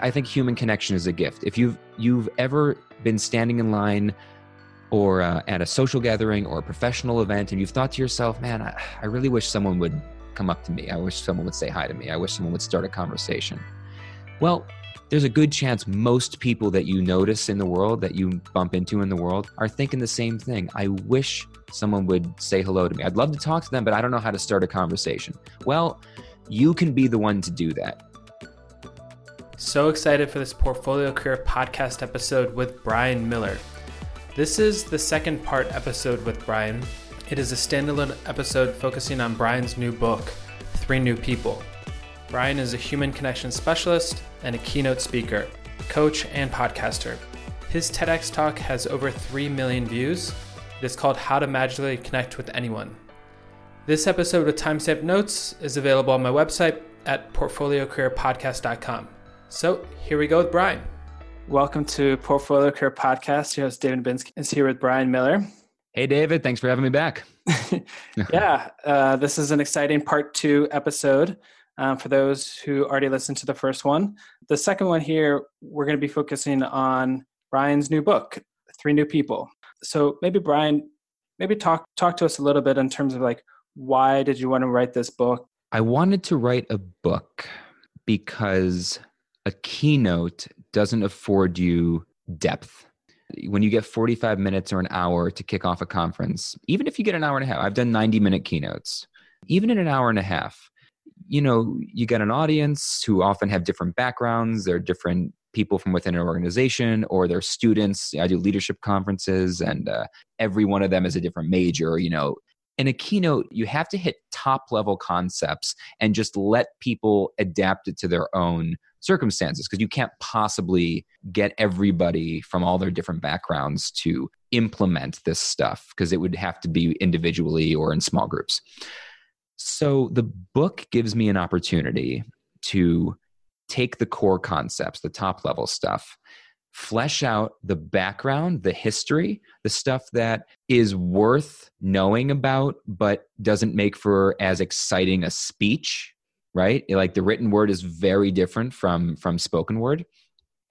I think human connection is a gift. If you've you've ever been standing in line or uh, at a social gathering or a professional event and you've thought to yourself, man, I, I really wish someone would come up to me. I wish someone would say hi to me. I wish someone would start a conversation. Well, there's a good chance most people that you notice in the world, that you bump into in the world, are thinking the same thing. I wish someone would say hello to me. I'd love to talk to them, but I don't know how to start a conversation. Well, you can be the one to do that. So excited for this Portfolio Career podcast episode with Brian Miller. This is the second part episode with Brian. It is a standalone episode focusing on Brian's new book, Three New People. Brian is a human connection specialist and a keynote speaker, coach, and podcaster. His TEDx talk has over 3 million views. It is called How to Magically Connect with Anyone. This episode with timestamp notes is available on my website at portfoliocareerpodcast.com. So here we go with Brian. Welcome to Portfolio Career Podcast. Your host David Binsky is here with Brian Miller. Hey, David. Thanks for having me back. yeah, uh, this is an exciting part two episode um, for those who already listened to the first one. The second one here, we're going to be focusing on Brian's new book, Three New People. So maybe Brian, maybe talk talk to us a little bit in terms of like why did you want to write this book? I wanted to write a book because a keynote doesn't afford you depth. When you get 45 minutes or an hour to kick off a conference, even if you get an hour and a half, I've done 90 minute keynotes, even in an hour and a half, you know, you get an audience who often have different backgrounds, they're different people from within an organization or they're students. I do leadership conferences and uh, every one of them is a different major, you know, in a keynote, you have to hit top level concepts and just let people adapt it to their own circumstances because you can't possibly get everybody from all their different backgrounds to implement this stuff because it would have to be individually or in small groups. So the book gives me an opportunity to take the core concepts, the top level stuff, flesh out the background, the history, the stuff that is worth knowing about, but doesn't make for as exciting a speech, right? Like the written word is very different from from spoken word.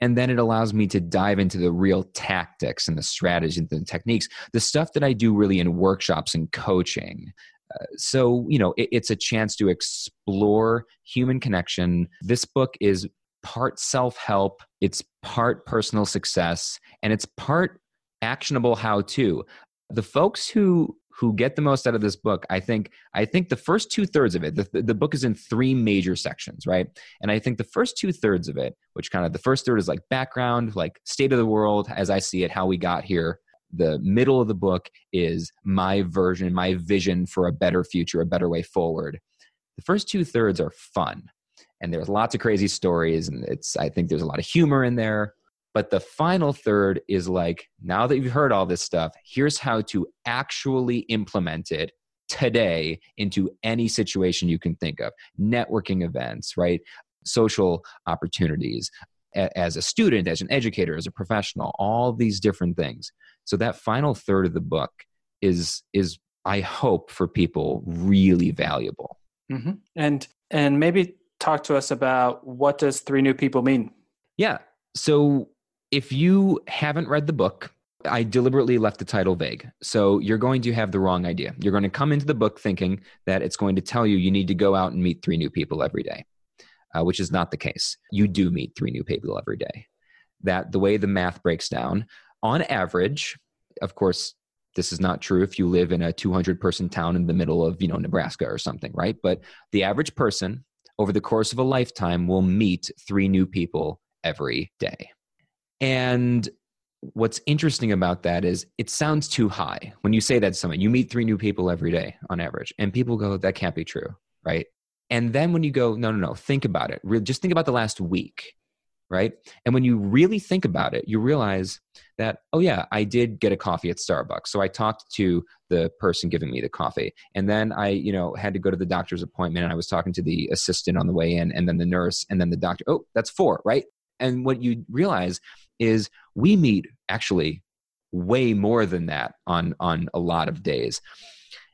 And then it allows me to dive into the real tactics and the strategies and the techniques, the stuff that I do really in workshops and coaching. Uh, so, you know, it, it's a chance to explore human connection. This book is part self help, it's part personal success, and it's part actionable how to. The folks who who get the most out of this book i think i think the first two thirds of it the, the book is in three major sections right? And i think the first two thirds of it which kind of the first third is like background like state of the world as i see it how we got here the middle of the book is my version my vision for a better future a better way forward. The first two thirds are fun and there's lots of crazy stories and it's i think there's a lot of humor in there but the final third is like now that you've heard all this stuff here's how to actually implement it today into any situation you can think of. Networking events right? Social opportunities as a student as an educator as a professional all these different things. So that final third of the book is is i hope for people really valuable. Mm-hmm. and and maybe talk to us about what does three new people mean? Yeah. So if you haven't read the book i deliberately left the title vague. So you're going to have the wrong idea. You're going to come into the book thinking that it's going to tell you you need to go out and meet three new people every day uh, which is not the case. You do meet three new people every day. That the way the math breaks down on average of course this is not true if you live in a 200 person town in the middle of you know nebraska or something right? But the average person over the course of a lifetime will meet three new people every day. And what's interesting about that is it sounds too high. When you say that to someone, you meet three new people every day on average, and people go, that can't be true, right? And then when you go, no, no, no, think about it. Just think about the last week right? And when you really think about it, you realize that, oh, yeah, I did get a coffee at Starbucks. So I talked to the person giving me the coffee. And then I, you know, had to go to the doctor's appointment and I was talking to the assistant on the way in and then the nurse and then the doctor. Oh, that's four, right? And what you realize is we meet actually way more than that on on a lot of days.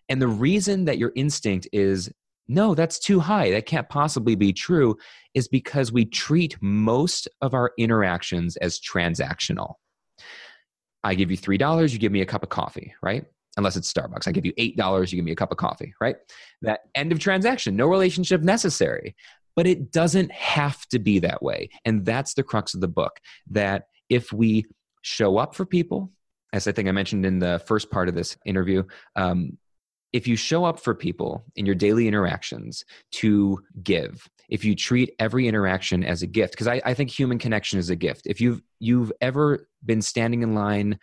And the reason that your instinct is no, that's too high. That can't possibly be true, is because we treat most of our interactions as transactional. I give you $3, you give me a cup of coffee, right? Unless it's Starbucks. I give you $8, you give me a cup of coffee, right? That end of transaction, no relationship necessary. But it doesn't have to be that way. And that's the crux of the book that if we show up for people, as I think I mentioned in the first part of this interview, um, if you show up for people in your daily interactions to give if you treat every interaction as a gift because I, I, think human connection is a gift. If you've you've ever been standing in line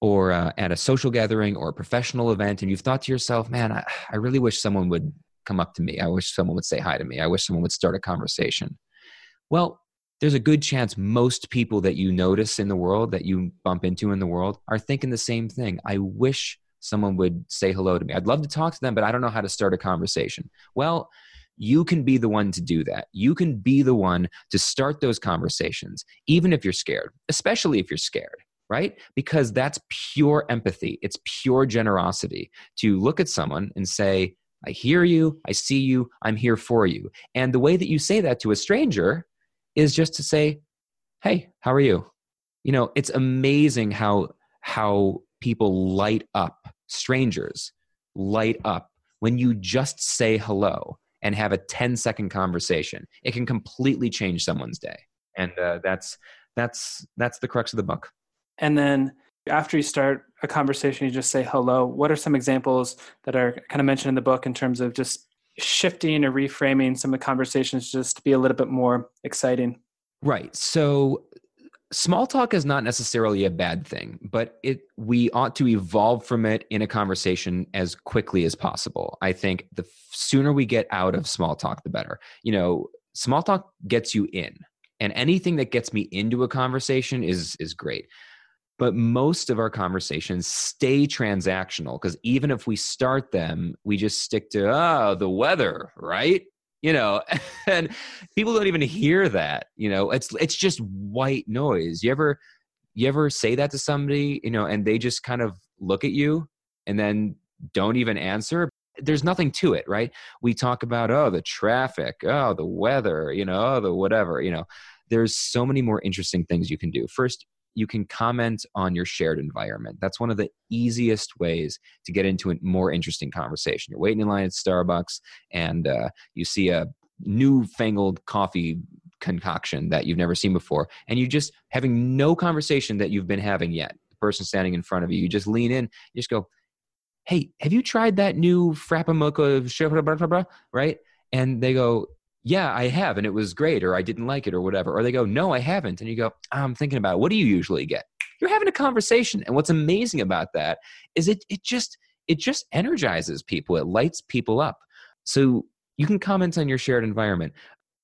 or uh, at a social gathering or a professional event and you've thought to yourself man I, I really wish someone would come up to me. I wish someone would say hi to me. I wish someone would start a conversation. Well there's a good chance most people that you notice in the world that you bump into in the world are thinking the same thing i wish someone would say hello to me. I'd love to talk to them, but I don't know how to start a conversation. Well, you can be the one to do that. You can be the one to start those conversations, even if you're scared, especially if you're scared, right? Because that's pure empathy. It's pure generosity to look at someone and say, I hear you, I see you, I'm here for you. And the way that you say that to a stranger is just to say, Hey, how are you? You know, it's amazing how how people light up, strangers light up when you just say hello and have a 10 second conversation. It can completely change someone's day. And uh, that's that's that's the crux of the book. And then after you start a conversation, you just say hello. What are some examples that are kind of mentioned in the book in terms of just shifting or reframing some of the conversations just to be a little bit more exciting? Right. So small talk is not necessarily a bad thing but it we ought to evolve from it in a conversation as quickly as possible i think the sooner we get out of small talk the better you know small talk gets you in and anything that gets me into a conversation is is great but most of our conversations stay transactional because even if we start them we just stick to oh the weather right? You know and people don't even hear that you know? It's it's just white noise. You ever you ever say that to somebody you know and they just kind of look at you and then don't even answer? There's nothing to it right? We talk about oh the traffic oh the weather you know oh, the whatever you know? There's so many more interesting things you can do. First you can comment on your shared environment. That's one of the easiest ways to get into a more interesting conversation. You're waiting in line at Starbucks and uh, you see a newfangled coffee concoction that you've never seen before, and you're just having no conversation that you've been having yet. The person standing in front of you, you just lean in, you just go, Hey, have you tried that new Frappamocha? Right? And they go, yeah, I have, and it was great, or I didn't like it, or whatever. Or they go, no, I haven't. And you go, I'm thinking about it. what do you usually get? You're having a conversation. And what's amazing about that is it it just it just energizes people. It lights people up. So you can comment on your shared environment.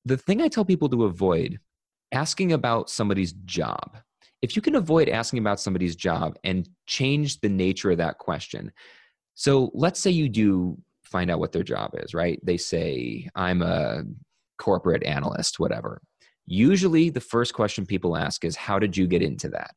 The thing I tell people to avoid asking about somebody's job. If you can avoid asking about somebody's job and change the nature of that question. So let's say you do find out what their job is, right? They say, I'm a corporate analyst, whatever. Usually, the first question people ask is, How did you get into that?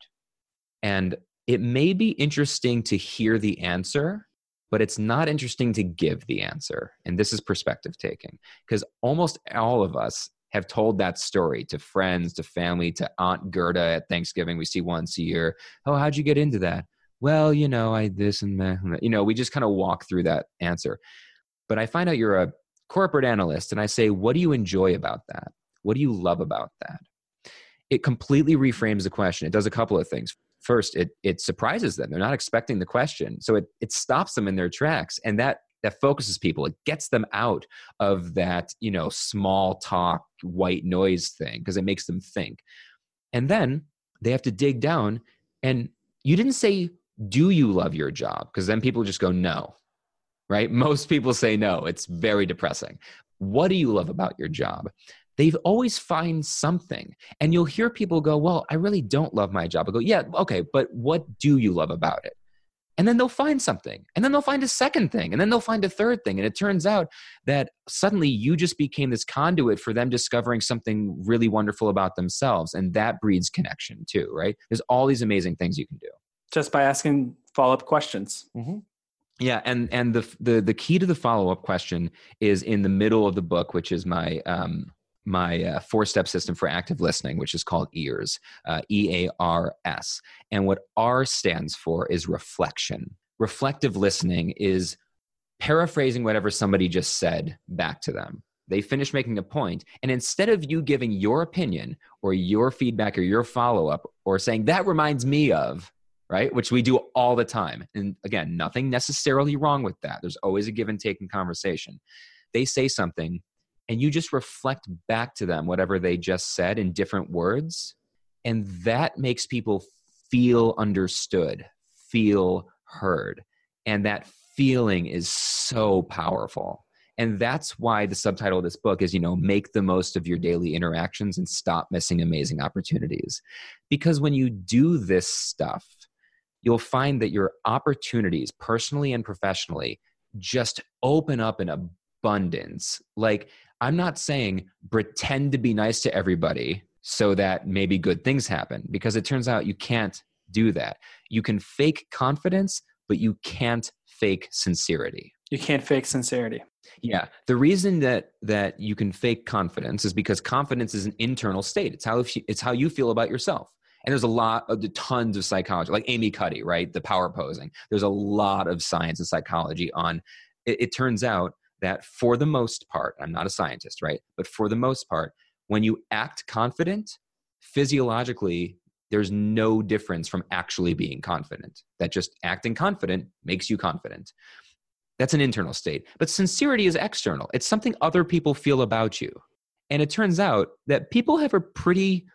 And it may be interesting to hear the answer, but it's not interesting to give the answer. And this is perspective taking, because almost all of us have told that story to friends, to family, to Aunt Gerda at Thanksgiving, we see once a year. Oh, how'd you get into that? Well, you know, I this and that. You know, we just kind of walk through that answer. But I find out you're a corporate analyst and I say, what do you enjoy about that? What do you love about that? It completely reframes the question. It does a couple of things. First, it it surprises them. They're not expecting the question. So it it stops them in their tracks. And that that focuses people. It gets them out of that, you know, small talk, white noise thing, because it makes them think. And then they have to dig down. And you didn't say, do you love your job? Because then people just go, no right? Most people say no. It's very depressing. What do you love about your job? They've always find something. And you'll hear people go, Well, I really don't love my job. I go, Yeah, okay, but what do you love about it? And then they'll find something. And then they'll find a second thing. And then they'll find a third thing. And it turns out that suddenly you just became this conduit for them discovering something really wonderful about themselves. And that breeds connection too, right? There's all these amazing things you can do. Just by asking follow up questions. Mm-hmm. Yeah, and and the the the key to the follow up question is in the middle of the book, which is my um, my uh, four step system for active listening, which is called EARS, uh, E A R S. And what R stands for is reflection. Reflective listening is paraphrasing whatever somebody just said back to them. They finish making a point, and instead of you giving your opinion or your feedback or your follow up or saying, that reminds me of, right? Which we do all the time. And again, nothing necessarily wrong with that. There's always a give and take in conversation. They say something, and you just reflect back to them whatever they just said in different words. And that makes people feel understood, feel heard. And that feeling is so powerful. And that's why the subtitle of this book is, you know, make the most of your daily interactions and stop missing amazing opportunities. Because when you do this stuff, you'll find that your opportunities, personally and professionally, just open up in abundance. Like, I'm not saying pretend to be nice to everybody so that maybe good things happen, because it turns out you can't do that. You can fake confidence, but you can't fake sincerity. You can't fake sincerity. Yeah, the reason that that you can fake confidence is because confidence is an internal state. It's how it's how you feel about yourself. And there's a lot of the tons of psychology, like Amy Cuddy, right? The power posing. There's a lot of science and psychology on. It, it turns out that for the most part, I'm not a scientist, right? But for the most part, when you act confident, physiologically, there's no difference from actually being confident. That just acting confident makes you confident. That's an internal state. But sincerity is external, it's something other people feel about you. And it turns out that people have a pretty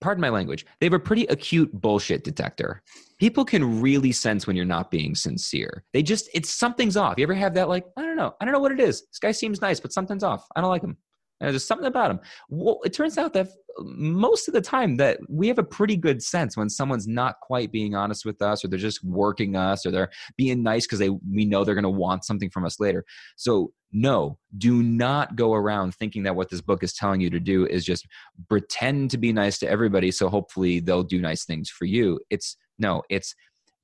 pardon my language, they have a pretty acute bullshit detector. People can really sense when you're not being sincere. They just, it's something's off. You ever have that, like, I don't know, I don't know what it is. This guy seems nice, but something's off. I don't like him. And there's something about them. Well, it turns out that uh, most of the time that we have a pretty good sense when someone's not quite being honest with us or they're just working us or they're being nice because they we know they're going to want something from us later. So no, do not go around thinking that what this book is telling you to do is just pretend to be nice to everybody so hopefully they'll do nice things for you. It's no, it's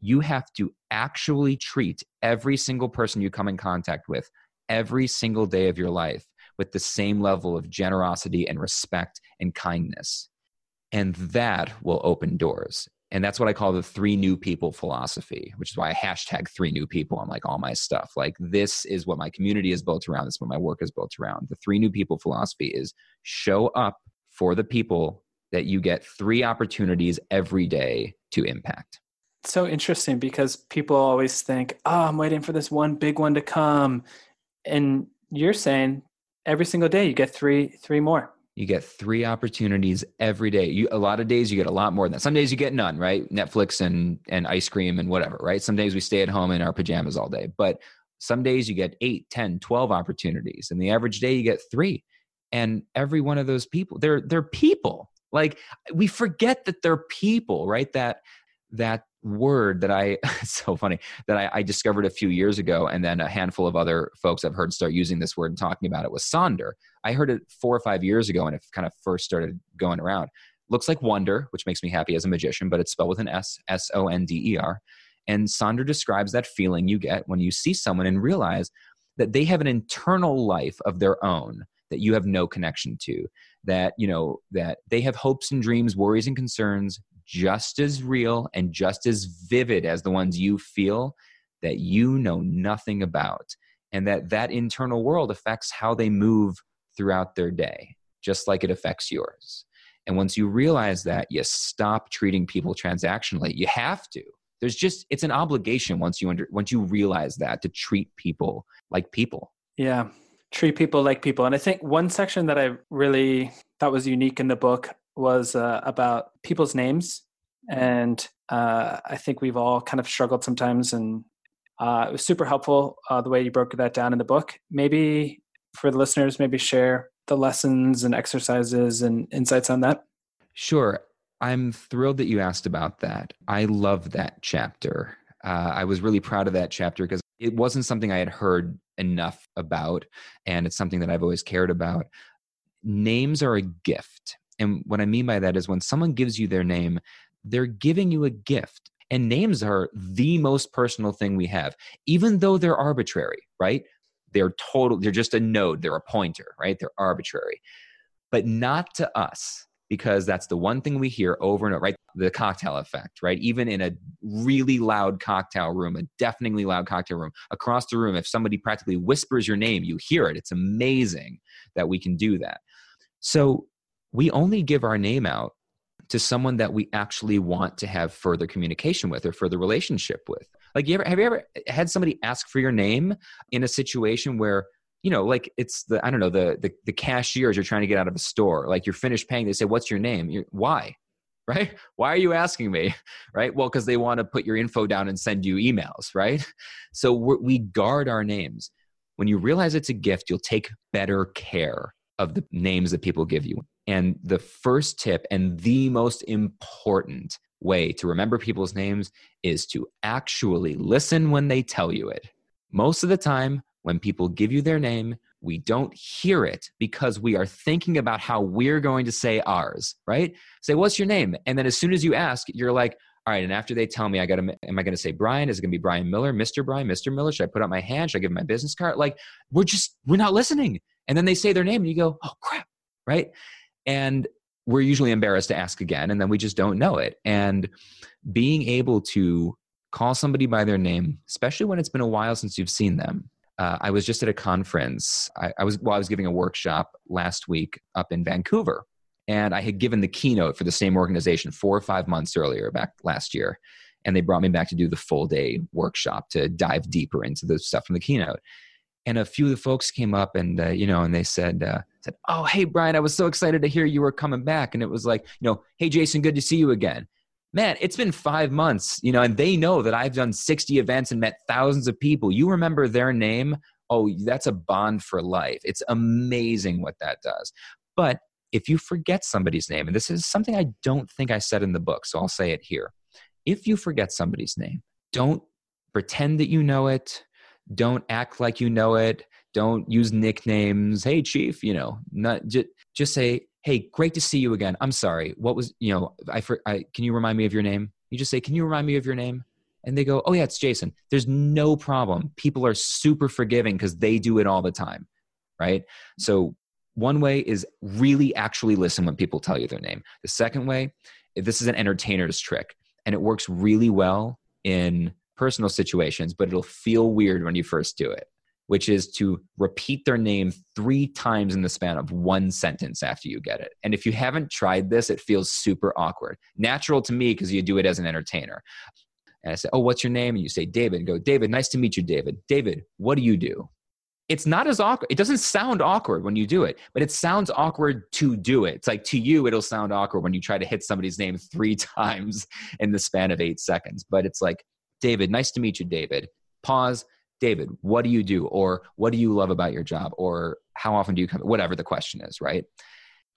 you have to actually treat every single person you come in contact with every single day of your life with the same level of generosity and respect and kindness. And that will open doors. And that's what I call the three new people philosophy, which is why I hashtag three new people on like all my stuff. Like this is what my community is built around. This is what my work is built around. The three new people philosophy is show up for the people that you get three opportunities every day to impact. so interesting because people always think, oh, I'm waiting for this one big one to come. And you're saying every single day you get three three more. You get three opportunities every day. You a lot of days you get a lot more than that. Some days you get none right? Netflix and and ice cream and whatever right? Some days we stay at home in our pajamas all day but some days you get 8 10 12 opportunities and the average day you get three. And every one of those people they're they're people. Like we forget that they're people right? That that word that I so funny that I, I, discovered a few years ago, and then a handful of other folks I've heard start using this word and talking about it was sonder. I heard it four or five years ago, and it kind of first started going around. Looks like wonder, which makes me happy as a magician, but it's spelled with an S, S O N D E R. And sonder describes that feeling you get when you see someone and realize that they have an internal life of their own that you have no connection to that you know that they have hopes and dreams worries and concerns just as real and just as vivid as the ones you feel that you know nothing about and that that internal world affects how they move throughout their day just like it affects yours. And once you realize that you stop treating people transactionally. You have to. There's just it's an obligation once you under once you realize that to treat people like people. Yeah. Treat people like people. And i think one section that i really thought was unique in the book was uh, about people's names, and uh, I think we've all kind of struggled sometimes, and uh, it was super helpful uh, the way you broke that down in the book. Maybe for the listeners, maybe share the lessons and exercises and insights on that. Sure. I'm thrilled that you asked about that. I love that chapter. Uh, I was really proud of that chapter because it wasn't something I had heard enough about, and it's something that I've always cared about. Names are a gift and what I mean by that is when someone gives you their name, they're giving you a gift. And names are the most personal thing we have, even though they're arbitrary, right? They're total, they're just a node, they're a pointer, right? They're arbitrary, but not to us because that's the one thing we hear over and over, right? The cocktail effect, right? Even in a really loud cocktail room, a deafeningly loud cocktail room, across the room, if somebody practically whispers your name, you hear it. It's amazing that we can do that. So we only give our name out to someone that we actually want to have further communication with or further relationship with. Like, you ever have you ever had somebody ask for your name in a situation where you know, like it's the I don't know the the, the cashiers you're trying to get out of a store. Like you're finished paying, they say, "What's your name?" You're, Why? Right? Why are you asking me? Right? Well, because they want to put your info down and send you emails. Right? So we guard our names. When you realize it's a gift, you'll take better care of the names that people give you. And the first tip and the most important way to remember people's names is to actually listen when they tell you it. Most of the time, when people give you their name, we don't hear it because we are thinking about how we're going to say ours, right? Say, what's your name? And then as soon as you ask, you're like, all right, and after they tell me, I got to, am I going to say Brian? Is it going to be Brian Miller, Mr. Brian, Mr. Miller? Should I put up my hand? Should I give my business card? Like, we're just, we're not listening. And then they say their name and you go, oh crap, right? And we're usually embarrassed to ask again and then we just don't know it. And being able to call somebody by their name, especially when it's been a while since you've seen them, uh, I was just at a conference. I, I was well, I was giving a workshop last week up in Vancouver, and I had given the keynote for the same organization four or five months earlier, back last year, and they brought me back to do the full day workshop to dive deeper into the stuff from the keynote. And a few of the folks came up and uh, you know, and they said, uh, said, "Oh, hey Brian, I was so excited to hear you were coming back." And it was like, you know, "Hey Jason, good to see you again." man, it's been five months, you know, and they know that I've done 60 events and met thousands of people. You remember their name. Oh, that's a bond for life. It's amazing what that does. But if you forget somebody's name, and this is something I don't think I said in the book, so I'll say it here. If you forget somebody's name, don't pretend that you know it. Don't act like you know it. Don't use nicknames. Hey, chief, you know, not just, just say, hey, great to see you again. I'm sorry. What was, you know, I, I can you remind me of your name? You just say, can you remind me of your name? And they go, oh, yeah, it's Jason. There's no problem. People are super forgiving because they do it all the time, right? So, one way is really actually listen when people tell you their name. The second way, this is an entertainer's trick, and it works really well in personal situations, but it'll feel weird when you first do it which is to repeat their name three times in the span of one sentence after you get it. And if you haven't tried this, it feels super awkward. Natural to me because you do it as an entertainer. And I say, Oh, what's your name? And you say, David. And go, David, nice to meet you, David. David, what do you do? It's not as awkward. It doesn't sound awkward when you do it, but it sounds awkward to do it. It's like to you, it'll sound awkward when you try to hit somebody's name three times in the span of eight seconds. But it's like, David, nice to meet you, David. Pause David, what do you do? Or what do you love about your job? Or how often do you come? Whatever the question is, right?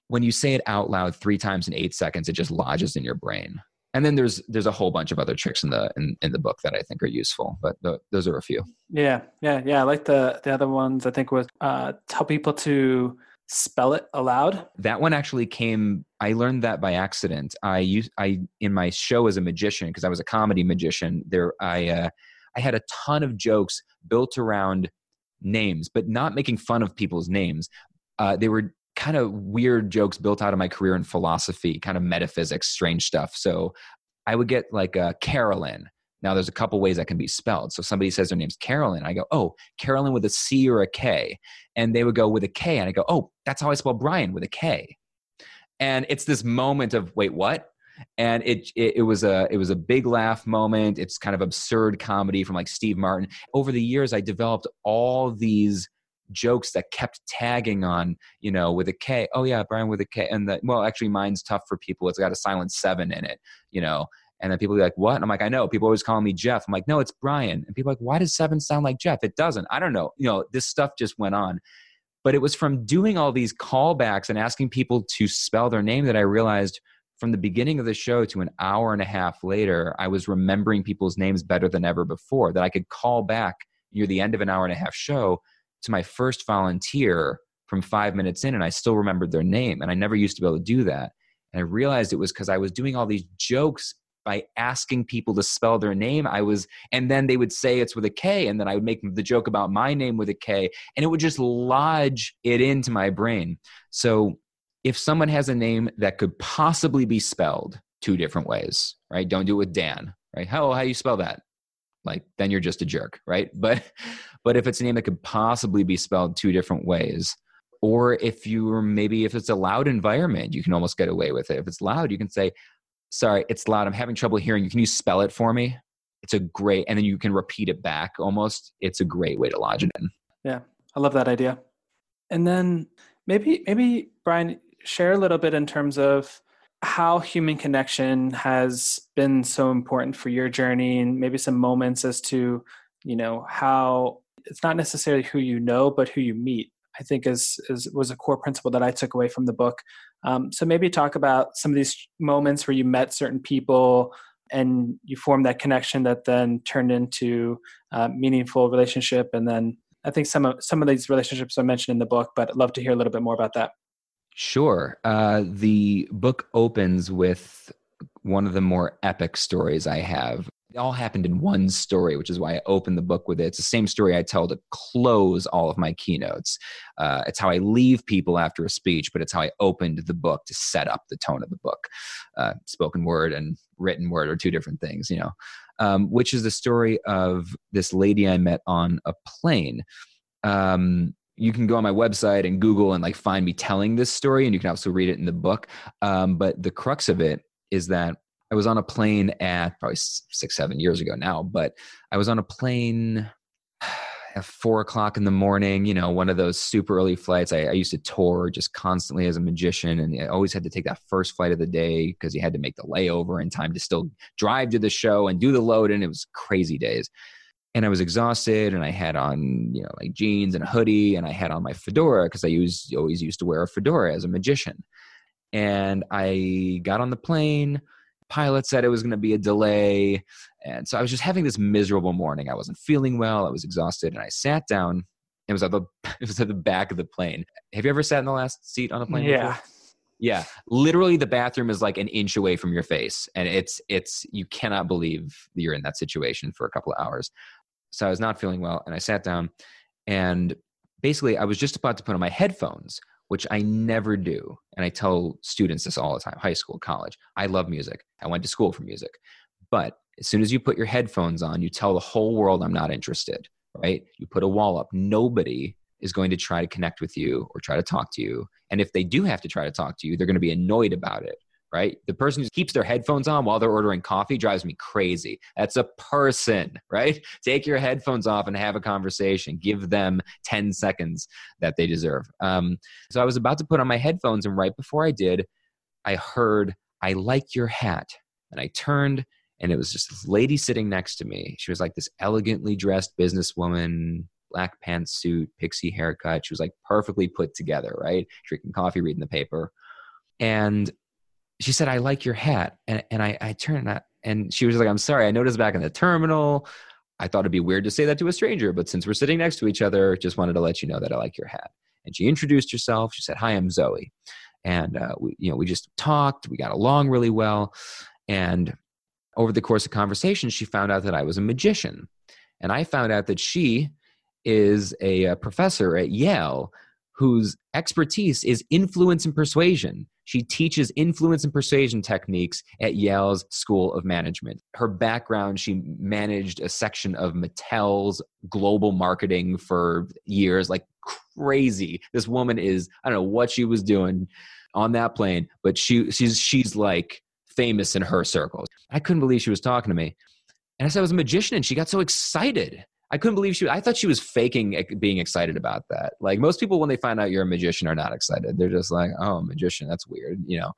When you say it out loud three times in eight seconds, it just lodges in your brain. And then there's there's a whole bunch of other tricks in the in, in the book that I think are useful, but the, those are a few. Yeah, yeah, yeah. I like the the other ones. I think was uh, tell people to spell it aloud. That one actually came. I learned that by accident. I used I in my show as a magician because I was a comedy magician. There, I uh, I had a ton of jokes built around names, but not making fun of people's names. Uh, they were kind of weird jokes built out of my career in philosophy, kind of metaphysics, strange stuff. So I would get like uh, Carolyn. Now there's a couple ways that can be spelled. So somebody says their name's Carolyn. I go, oh, Carolyn with a C or a K. And they would go with a K. And I go, oh, that's how I spell Brian with a K. And it's this moment of, wait, what? And it, it, it was a it was a big laugh moment. It's kind of absurd comedy from like Steve Martin. Over the years, I developed all these jokes that kept tagging on, you know, with a K. Oh yeah, Brian with a K. And the well, actually, mine's tough for people. It's got a silent seven in it, you know. And then people be like, "What?" And I'm like, "I know." People always call me Jeff. I'm like, "No, it's Brian." And people like, "Why does seven sound like Jeff?" It doesn't. I don't know. You know, this stuff just went on. But it was from doing all these callbacks and asking people to spell their name that I realized from the beginning of the show to an hour and a half later, I was remembering people's names better than ever before. That I could call back near the end of an hour and a half show to my first volunteer from five minutes in, and I still remembered their name. And I never used to be able to do that. And I realized it was because I was doing all these jokes by asking people to spell their name. I was, and then they would say it's with a K, and then I would make the joke about my name with a K, and it would just lodge it into my brain. So if someone has a name that could possibly be spelled two different ways, right? Don't do it with Dan, right? How how do you spell that? Like then you're just a jerk, right? But but if it's a name that could possibly be spelled two different ways, or if you are maybe if it's a loud environment, you can almost get away with it. If it's loud, you can say, "Sorry, it's loud. I'm having trouble hearing you. Can you spell it for me?" It's a great, and then you can repeat it back. Almost, it's a great way to lodge it in. Yeah, I love that idea. And then maybe maybe Brian, share a little bit in terms of how human connection has been so important for your journey and maybe some moments as to you know how it's not necessarily who you know but who you meet i think is, is was a core principle that i took away from the book. Um, so maybe talk about some of these moments where you met certain people and you formed that connection that then turned into a meaningful relationship. And then i think some of some of these relationships are mentioned in the book but i'd love to hear a little bit more about that Sure. Uh, the book opens with one of the more epic stories I have. It all happened in one story, which is why I opened the book with it. It's the same story I tell to close all of my keynotes. Uh, it's how I leave people after a speech, but it's how I opened the book to set up the tone of the book. Uh, spoken word and written word are two different things, you know, um, which is the story of this lady I met on a plane. Um, you can go on my website and Google and like find me telling this story, and you can also read it in the book. Um, but the crux of it is that I was on a plane at probably six, seven years ago now, but I was on a plane at four o'clock in the morning, you know, one of those super early flights. I, I, used to tour just constantly as a magician, and I always had to take that first flight of the day because you had to make the layover in time to still drive to the show and do the load. And it was crazy days and I was exhausted and I had on, you know, like jeans and a hoodie and I had on my fedora because I used, always used to wear a fedora as a magician. And I got on the plane. Pilot said it was going to be a delay. And so I was just having this miserable morning. I wasn't feeling well. I was exhausted. And I sat down. It was at the it was at the back of the plane. Have you ever sat in the last seat on a plane? Yeah. Before? Yeah, literally the bathroom is like an inch away from your face and it's it's you cannot believe you're in that situation for a couple of hours so I was not feeling well, and I sat down, and basically I was just about to put on my headphones, which I never do, and I tell students this all the time, high school, college. I love music. I went to school for music, but as soon as you put your headphones on, you tell the whole world I'm not interested. Right? You put a wall up. Nobody is going to try to connect with you or try to talk to you. And if they do have to try to talk to you, they're going to be annoyed about it right? The person who keeps their headphones on while they're ordering coffee drives me crazy. That's a person, right? Take your headphones off and have a conversation. Give them 10 seconds that they deserve. Um, so I was about to put on my headphones, and right before I did, I heard, I like your hat. And I turned, and it was just this lady sitting next to me. She was like this elegantly dressed businesswoman, black pantsuit, pixie haircut. She was like perfectly put together, right? Drinking coffee, reading the paper. And she said, I like your hat. And, and I, I turned and, and she was like, I'm sorry, I noticed back in the terminal. I thought it'd be weird to say that to a stranger, but since we're sitting next to each other, just wanted to let you know that I like your hat. And she introduced herself. She said, Hi, I'm Zoe. And, uh, we, you know, we just talked, we got along really well. And over the course of conversation, she found out that I was a magician. And I found out that she is a, a professor at Yale whose expertise is influence and persuasion. She teaches influence and persuasion techniques at Yale's School of Management. Her background, she managed a section of Mattel's global marketing for years, like crazy. This woman is, I don't know what she was doing on that plane, but she she's she's like famous in her circles. I couldn't believe she was talking to me. And I said I was a magician and she got so excited. I couldn't believe she. I thought she was faking being excited about that. Like most people, when they find out you're a magician, are not excited. They're just like, "Oh, magician, that's weird," you know.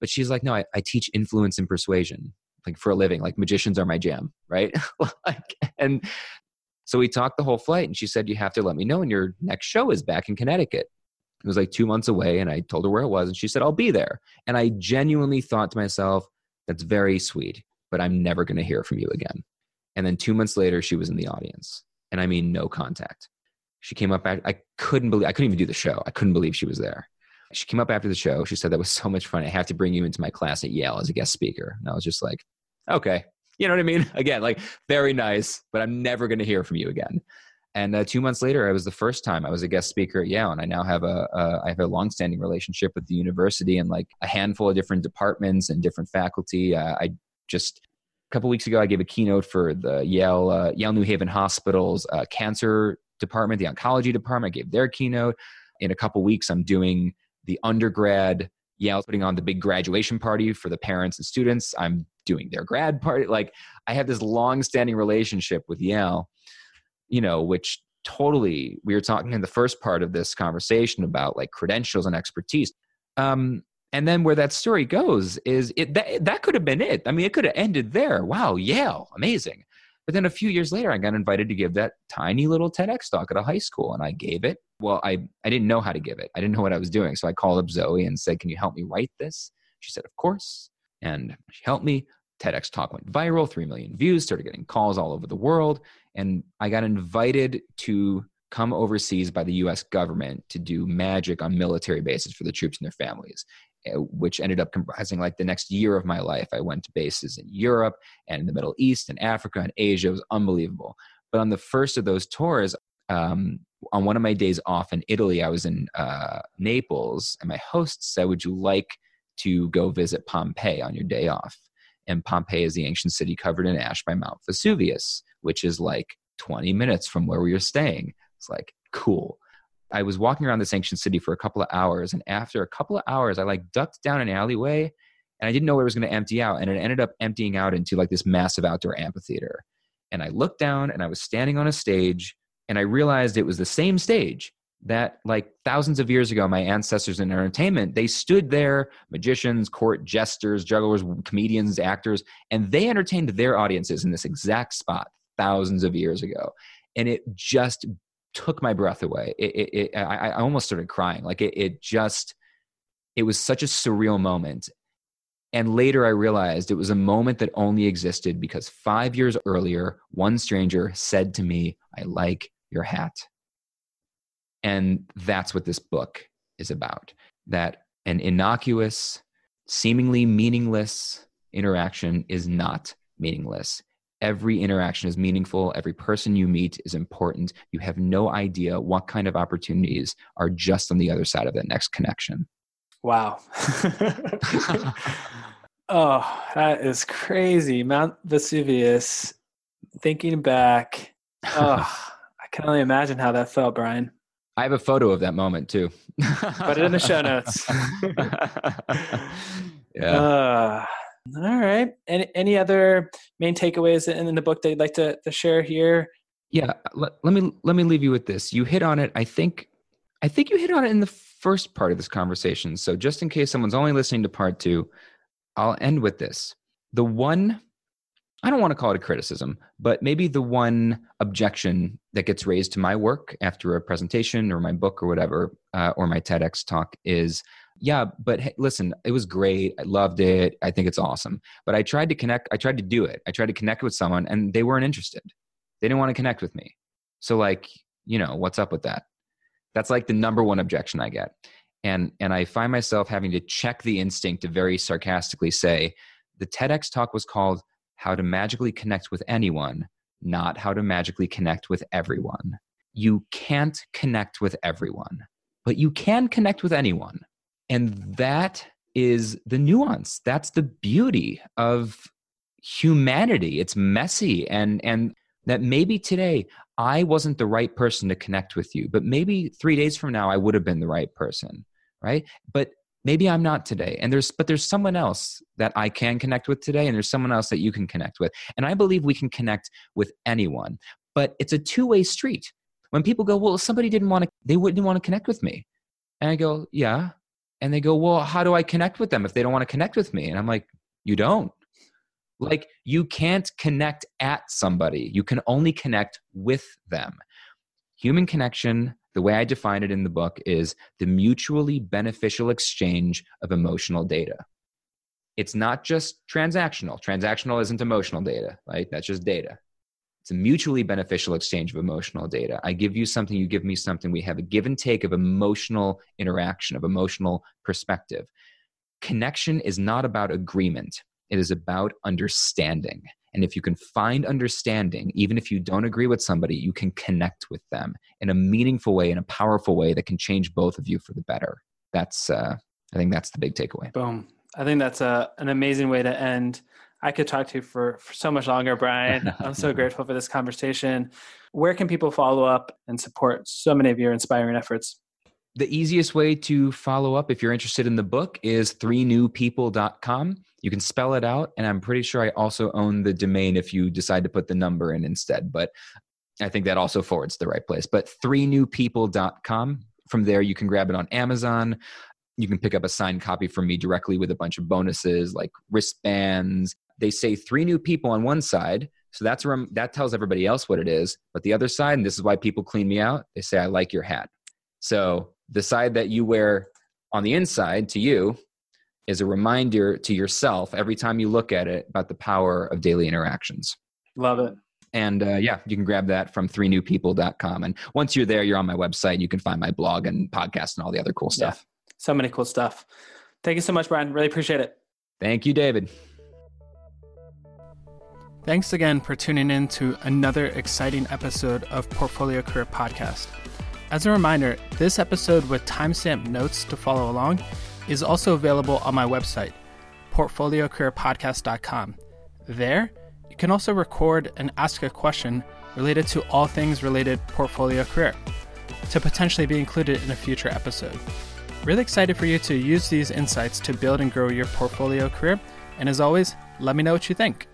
But she's like, "No, I, I teach influence and persuasion, like for a living. Like magicians are my jam, right?" like, and so we talked the whole flight, and she said, "You have to let me know when your next show is back in Connecticut." It was like two months away, and I told her where it was, and she said, "I'll be there." And I genuinely thought to myself, "That's very sweet, but I'm never going to hear from you again." And then two months later, she was in the audience. And I mean, no contact. She came up, I couldn't believe, I couldn't even do the show. I couldn't believe she was there. She came up after the show. She said, That was so much fun. I have to bring you into my class at Yale as a guest speaker. And I was just like, okay. You know what I mean? Again, like very nice, but I'm never going to hear from you again. And uh, two months later, I was the first time I was a guest speaker at Yale, and I now have a, a I have a longstanding relationship with the university and like a handful of different departments and different faculty. Uh, I just a couple weeks ago, I gave a keynote for the Yale uh, Yale New Haven Hospital's uh, cancer department, the oncology department. I gave their keynote. In a couple weeks, I'm doing the undergrad Yale putting on the big graduation party for the parents and students. I'm doing their grad party. Like I have this long-standing relationship with Yale you know, which totally we were talking in the first part of this conversation about like credentials and expertise. Um, and then where that story goes is it that, that could have been it. I mean, it could have ended there. Wow, Yale, amazing. But then a few years later, I got invited to give that tiny little TEDx talk at a high school, and I gave it. Well, I, I didn't know how to give it. I didn't know what I was doing. So I called up Zoe and said, Can you help me write this? She said, Of course. And she helped me. TEDx talk went viral, 3 million views, started getting calls all over the world. And I got invited to come overseas by the US government to do magic on military bases for the troops and their families, which ended up comprising like the next year of my life. I went to bases in Europe and in the Middle East and Africa and Asia. It was unbelievable. But on the first of those tours, um, on one of my days off in Italy, I was in uh, Naples, and my host said, Would you like to go visit Pompeii on your day off? And Pompeii is the ancient city covered in ash by Mount Vesuvius, which is like 20 minutes from where we were staying. It's like, cool. I was walking around this ancient city for a couple of hours. And after a couple of hours, I like ducked down an alleyway and I didn't know where it was going to empty out. And it ended up emptying out into like this massive outdoor amphitheater. And I looked down and I was standing on a stage and I realized it was the same stage that like thousands of years ago my ancestors in entertainment they stood there magicians court jesters jugglers comedians actors and they entertained their audiences in this exact spot thousands of years ago and it just took my breath away. It, it, it I, I, almost started crying. Like it, it just it was such a surreal moment. And later i realized it was a moment that only existed because five years earlier one stranger said to me i like your hat. And that's what this book is about. That an innocuous, seemingly meaningless interaction is not meaningless. Every interaction is meaningful. Every person you meet is important. You have no idea what kind of opportunities are just on the other side of that next connection. Wow. oh, that is crazy. Mount Vesuvius, thinking back, oh, I can only imagine how that felt, Brian. I have a photo of that moment too. Put it in the show notes. yeah. Uh, all right. Any any other main takeaways in, in the book that you'd like to, to share here? Yeah. Let, let me let me leave you with this. You hit on it. I think I think you hit on it in the first part of this conversation. So just in case someone's only listening to part two, I'll end with this. The one I don't want to call it a criticism, but maybe the one objection that gets raised to my work after a presentation or my book or whatever, uh, or my TEDx talk is, yeah, but hey, listen, it was great. I loved it. I think it's awesome. But I tried to connect, I tried to do it. I tried to connect with someone and they weren't interested. They didn't want to connect with me. So, like, you know, what's up with that? That's like the number one objection I get. And, and I find myself having to check the instinct to very sarcastically say, the TEDx talk was called how to magically connect with anyone, not how to magically connect with everyone. You can't connect with everyone, but you can connect with anyone. And that is the nuance. That's the beauty of humanity. It's messy and and that maybe today I wasn't the right person to connect with you, but maybe 3 days from now I would have been the right person, right? But maybe i'm not today and there's but there's someone else that i can connect with today and there's someone else that you can connect with and i believe we can connect with anyone but it's a two-way street when people go well somebody didn't want to they wouldn't want to connect with me and i go yeah and they go well how do i connect with them if they don't want to connect with me and i'm like you don't like you can't connect at somebody you can only connect with them human connection the way I define it in the book is the mutually beneficial exchange of emotional data. It's not just transactional. Transactional isn't emotional data, right? That's just data. It's a mutually beneficial exchange of emotional data. I give you something, you give me something. We have a give and take of emotional interaction, of emotional perspective. Connection is not about agreement. It is about understanding. And if you can find understanding, even if you don't agree with somebody, you can connect with them in a meaningful way, in a powerful way that can change both of you for the better. That's, uh, I think that's the big takeaway. Boom. I think that's a, an amazing way to end. I could talk to you for, for so much longer, Brian. I'm so grateful for this conversation. Where can people follow up and support so many of your inspiring efforts? The easiest way to follow up if you're interested in the book is three newpeople.com. You can spell it out, and I'm pretty sure I also own the domain if you decide to put the number in instead. But I think that also forwards the right place. But three newpeople.com. From there, you can grab it on Amazon. You can pick up a signed copy from me directly with a bunch of bonuses like wristbands. They say three new people on one side. So that's where that tells everybody else what it is. But the other side, and this is why people clean me out, they say, I like your hat. So the side that you wear on the inside to you is a reminder to yourself every time you look at it about the power of daily interactions. Love it. And uh, yeah, you can grab that from three newpeople.com. And once you're there, you're on my website. You can find my blog and podcast and all the other cool stuff. Yeah, so many cool stuff. Thank you so much, Brian. Really appreciate it. Thank you, David. Thanks again for tuning in to another exciting episode of Portfolio Career Podcast. As a reminder, this episode with timestamp notes to follow along is also available on my website, portfoliocareerpodcast.com. There, you can also record and ask a question related to all things related portfolio career to potentially be included in a future episode. Really excited for you to use these insights to build and grow your portfolio career. And as always, let me know what you think.